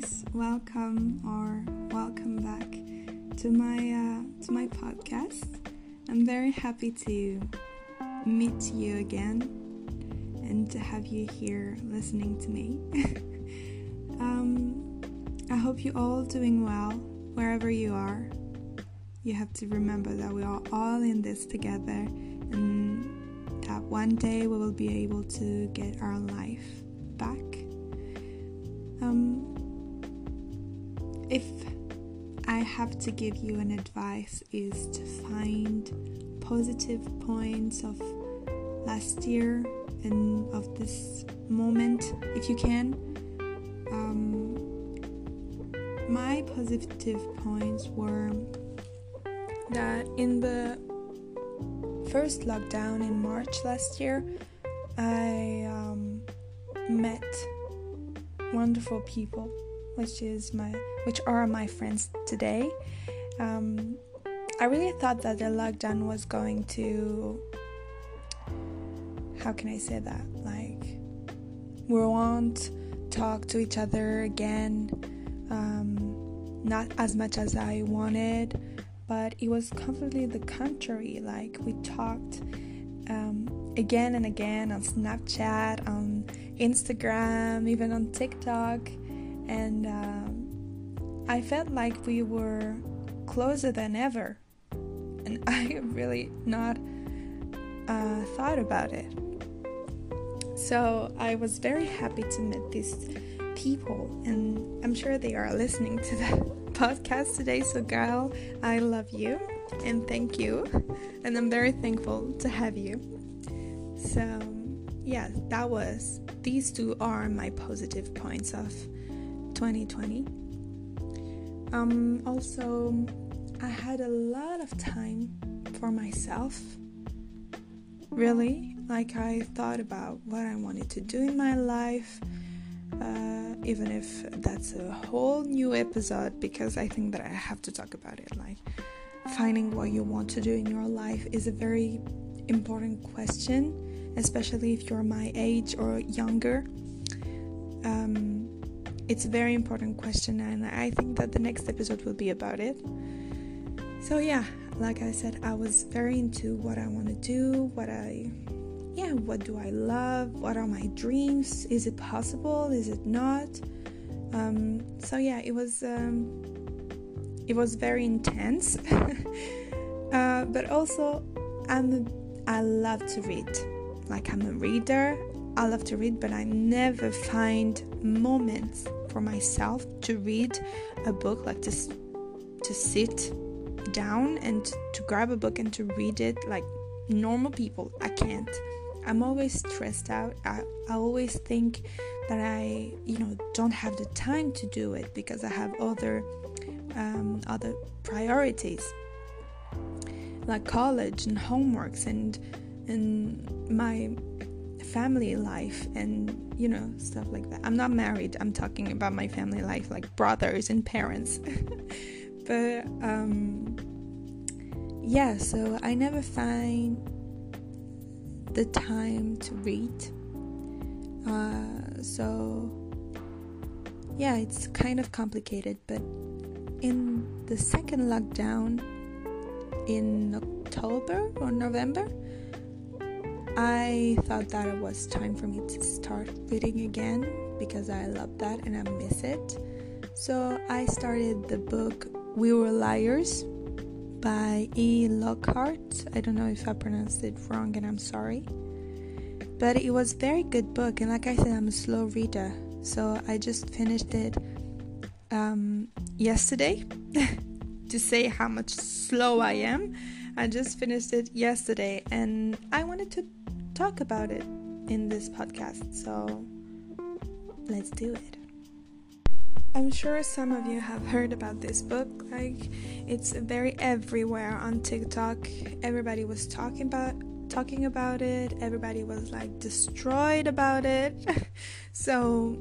guys, welcome or welcome back to my uh, to my podcast. I'm very happy to meet you again and to have you here listening to me. um, I hope you're all doing well wherever you are. You have to remember that we are all in this together and that one day we will be able to get our life back um, if I have to give you an advice is to find positive points of last year and of this moment if you can. Um, my positive points were that in the first lockdown in March last year, I um, met wonderful people, which is my which are my friends today. Um, I really thought that the lockdown was going to how can I say that? Like we won't talk to each other again um, not as much as I wanted but it was completely the contrary. Like we talked um, again and again on Snapchat on Instagram, even on TikTok, and um, I felt like we were closer than ever, and I really not uh, thought about it. So I was very happy to meet these people, and I'm sure they are listening to the podcast today. So, girl, I love you and thank you, and I'm very thankful to have you. So, yeah, that was these two are my positive points of 2020. Um, also, I had a lot of time for myself. Really, like I thought about what I wanted to do in my life, uh, even if that's a whole new episode because I think that I have to talk about it. Like, finding what you want to do in your life is a very important question especially if you're my age or younger. Um, it's a very important question, and I think that the next episode will be about it. So, yeah, like I said, I was very into what I want to do, what I, yeah, what do I love, what are my dreams, is it possible, is it not? Um, so, yeah, it was, um, it was very intense, uh, but also I'm, I love to read. Like I'm a reader, I love to read, but I never find moments for myself to read a book, like to to sit down and to grab a book and to read it like normal people. I can't. I'm always stressed out. I, I always think that I, you know, don't have the time to do it because I have other um, other priorities like college and homeworks and and my family life and you know stuff like that. I'm not married. I'm talking about my family life like brothers and parents. But um yeah so i never find the time to read. Uh so yeah it's kind of complicated but in the second lockdown in october or november I thought that it was time for me to start reading again because I love that and I miss it. So I started the book We Were Liars by E. Lockhart. I don't know if I pronounced it wrong and I'm sorry. But it was a very good book and like I said I'm a slow reader. So I just finished it um, yesterday to say how much slow I am. I just finished it yesterday and I wanted to talk about it in this podcast. So let's do it. I'm sure some of you have heard about this book. Like, it's very everywhere on TikTok. Everybody was talking about talking about it. Everybody was like destroyed about it. so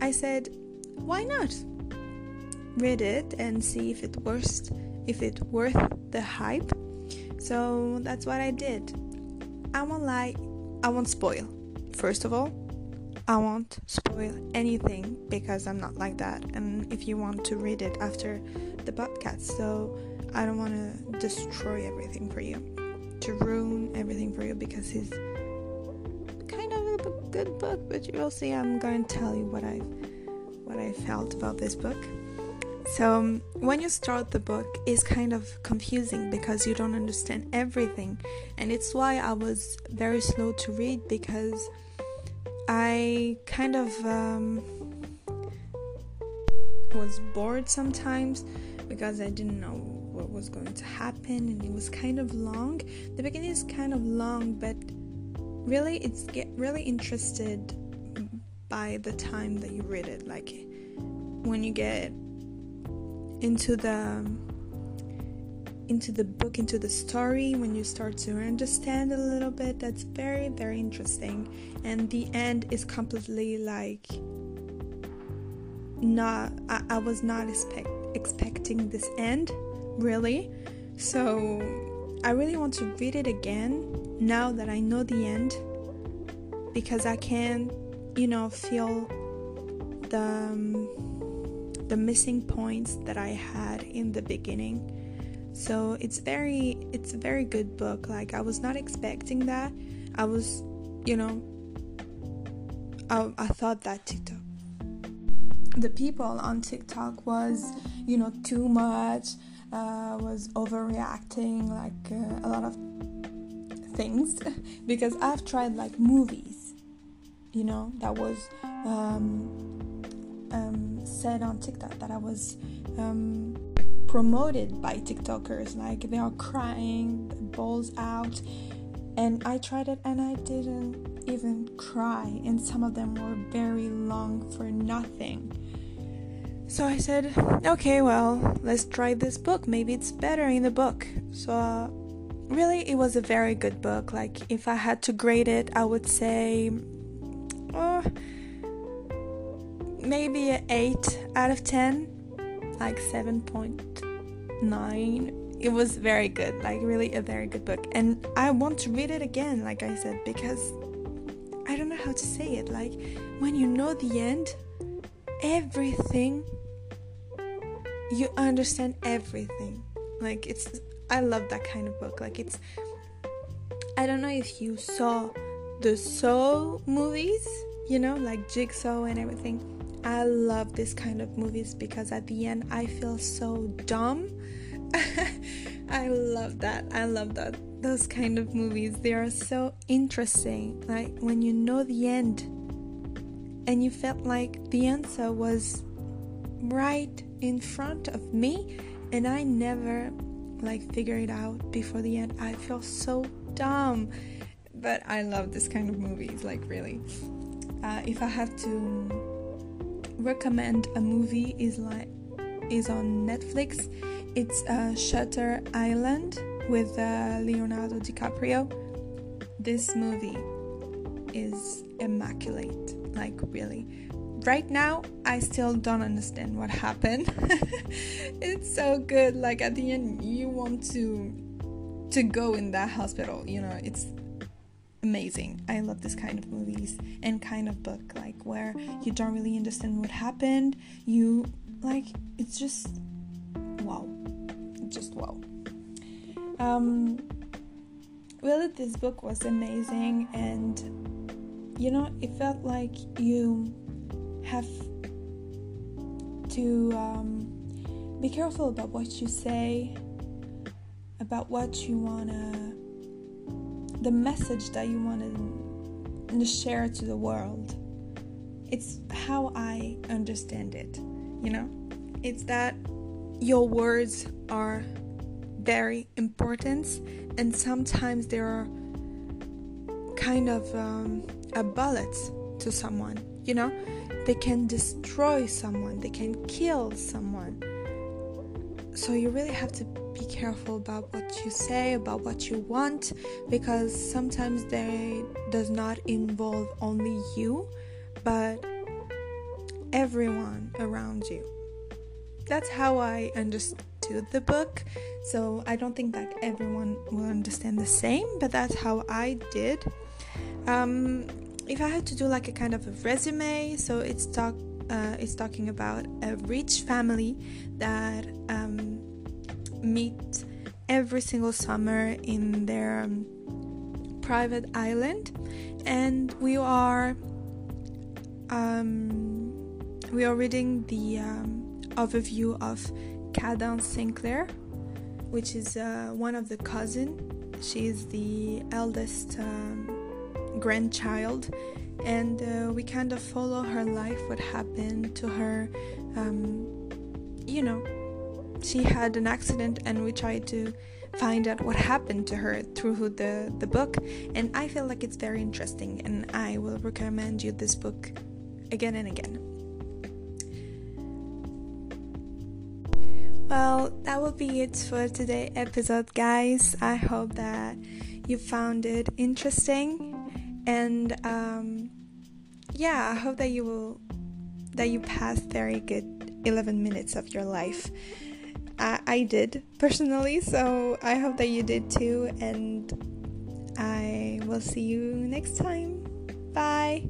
I said, why not read it and see if it worth if it worth the hype. So that's what I did. I won't lie, I won't spoil. First of all, I won't spoil anything because I'm not like that. And if you want to read it after the podcast, so I don't want to destroy everything for you, to ruin everything for you because it's kind of a good book. But you will see. I'm going to tell you what I what I felt about this book. So um, when you start the book, it's kind of confusing because you don't understand everything, and it's why I was very slow to read because I kind of um, was bored sometimes because I didn't know what was going to happen and it was kind of long. The beginning is kind of long, but really it's get really interested by the time that you read it. Like when you get into the into the book, into the story, when you start to understand a little bit, that's very, very interesting. And the end is completely like not, I, I was not expect, expecting this end, really. So I really want to read it again now that I know the end because I can, you know, feel the. Um, the missing points that I had in the beginning so it's very it's a very good book. Like I was not expecting that. I was, you know, I, I thought that TikTok the people on TikTok was, you know, too much, uh, was overreacting, like uh, a lot of things, because I've tried like movies, you know, that was um, um, said on TikTok that I was um, promoted by TikTokers. Like they are crying, balls out. And I tried it and I didn't even cry. And some of them were very long for nothing. So I said, okay, well, let's try this book. Maybe it's better in the book. So, uh, really, it was a very good book. Like, if I had to grade it, I would say, oh, maybe an 8 out of 10 like 7.9 it was very good like really a very good book. And i want to read it again like i said because i don't know how to say it. Like when you know the end everything you understand everything. Like it's i love that kind of book. Like it's i don't know if you saw the Saw movies you know like jigsaw and everything I love this kind of movies because at the end I feel so dumb. I love that. I love that. Those kind of movies, they are so interesting. Like when you know the end and you felt like the answer was right in front of me and I never like figure it out before the end. I feel so dumb. But I love this kind of movies, like really. Uh, if I have to recommend a movie is like is on Netflix. It's uh, Shutter Island with uh, Leonardo DiCaprio. This movie is immaculate, like really. Right now, I still don't understand what happened. it's so good. Like at the end, you want to to go in that hospital. You know, it's amazing. I love this kind of movies and kind of book, like where you don't really understand what happened. You like it's just wow, just wow. Um, really, this book was amazing, and you know, it felt like you have to um, be careful about what you say, about what you wanna the message that you want to share to the world. It's how I understand it, you know? It's that your words are very important, and sometimes they are kind of um, a bullet to someone, you know? They can destroy someone, they can kill someone. So you really have to be careful about what you say about what you want because sometimes they does not involve only you but everyone around you. That's how i understood the book. So i don't think that everyone will understand the same but that's how i did. Um, if I had to do like a kind of a resume, so it's talk uh, it's talking about a rich family that um, meet every single summer in their um, private island, and we are um, we are reading the um, overview of Cadence Sinclair, which is uh, one of the cousin. She is the eldest um, grandchild and uh, we kind of follow her life what happened to her um, you know she had an accident and we tried to find out what happened to her through the, the book. And i feel like it's very interesting and i will recommend you this book again and again. Well that will be it for today episode guys. I hope that you found it interesting and um, yeah i hope that you will that you pass very good 11 minutes of your life I, I did personally so i hope that you did too and i will see you next time. Bye